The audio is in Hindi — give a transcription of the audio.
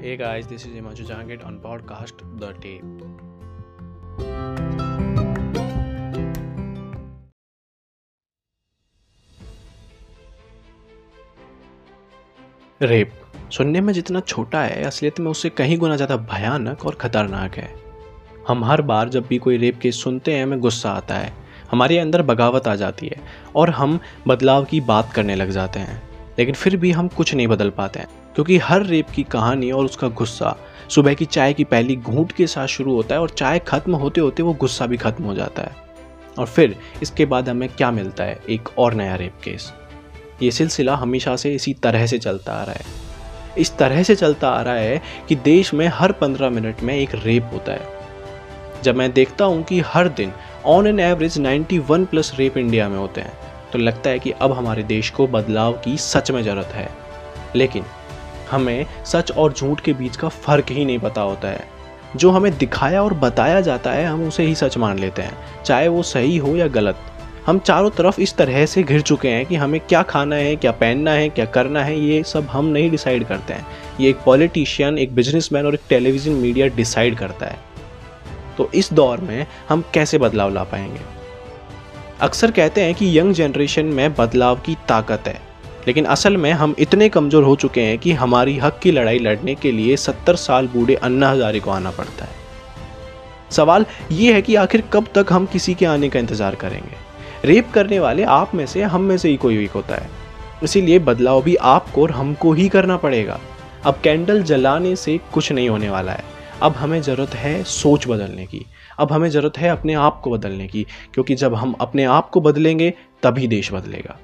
Hey guys, this is Imanju Jangit on podcast The Tape. Rape सुनने में जितना छोटा है असलियत में उससे कहीं गुना ज़्यादा भयानक और ख़तरनाक है। हम हर बार जब भी कोई रेप केस सुनते हैं हमें गुस्सा आता है। हमारे अंदर बगावत आ जाती है और हम बदलाव की बात करने लग जाते हैं। लेकिन फिर भी हम कुछ नहीं बदल पाते हैं। क्योंकि हर रेप की कहानी और उसका गुस्सा, सुबह की चाय की पहली घूंट के साथ शुरू होता है और चाय खत्म होते होते वो गुस्सा भी खत्म हो जाता है। और फिर इसके बाद हमें क्या मिलता है? एक और नया रेप केस। ये सिलसिला हमेशा से इसी तरह से चलता आ रहा है। इस तरह से चलता आ रहा है कि देश में हर पंद्रह मिनट में एक रेप होता है। जब मैं देखता हूँ कि हर दिन on an average 91 plus rape India में होते हैं तो लगता है कि अब हमारे देश को बदलाव की सच में ज़रूरत है। लेकिन हमें सच और झूठ के बीच का फ़र्क ही नहीं पता होता है। जो हमें दिखाया और बताया जाता है, हम उसे ही सच मान लेते हैं, चाहे वो सही हो या गलत। हम चारों तरफ़ इस तरह से घिर चुके हैं कि हमें क्या खाना है, क्या पहनना है, क्या करना है, ये सब हम नहीं डिसाइड करते हैं। ये एक पॉलिटिशियन, एक बिजनेसमैन और एक टेलीविज़न मीडिया डिसाइड करता है। तो इस दौर में हम कैसे बदलाव ला पाएँगे? अक्सर कहते हैं कि यंग जनरेशन में बदलाव की ताकत है। लेकिन असल में हम इतने कमज़ोर हो चुके हैं कि हमारी हक की लड़ाई लड़ने के लिए सत्तर साल बूढ़े अन्ना हजारे को आना पड़ता है। सवाल ये है कि आखिर कब तक हम किसी के आने का इंतज़ार करेंगे? रेप करने वाले आप में से, हम में से ही कोई एक होता है। इसीलिए बदलाव भी आपको और हमको ही करना पड़ेगा। अब कैंडल जलाने से कुछ नहीं होने वाला है। अब हमें ज़रूरत है सोच बदलने की। अब हमें ज़रूरत है अपने आप को बदलने की, क्योंकि जब हम अपने आप को बदलेंगे, तभी देश बदलेगा।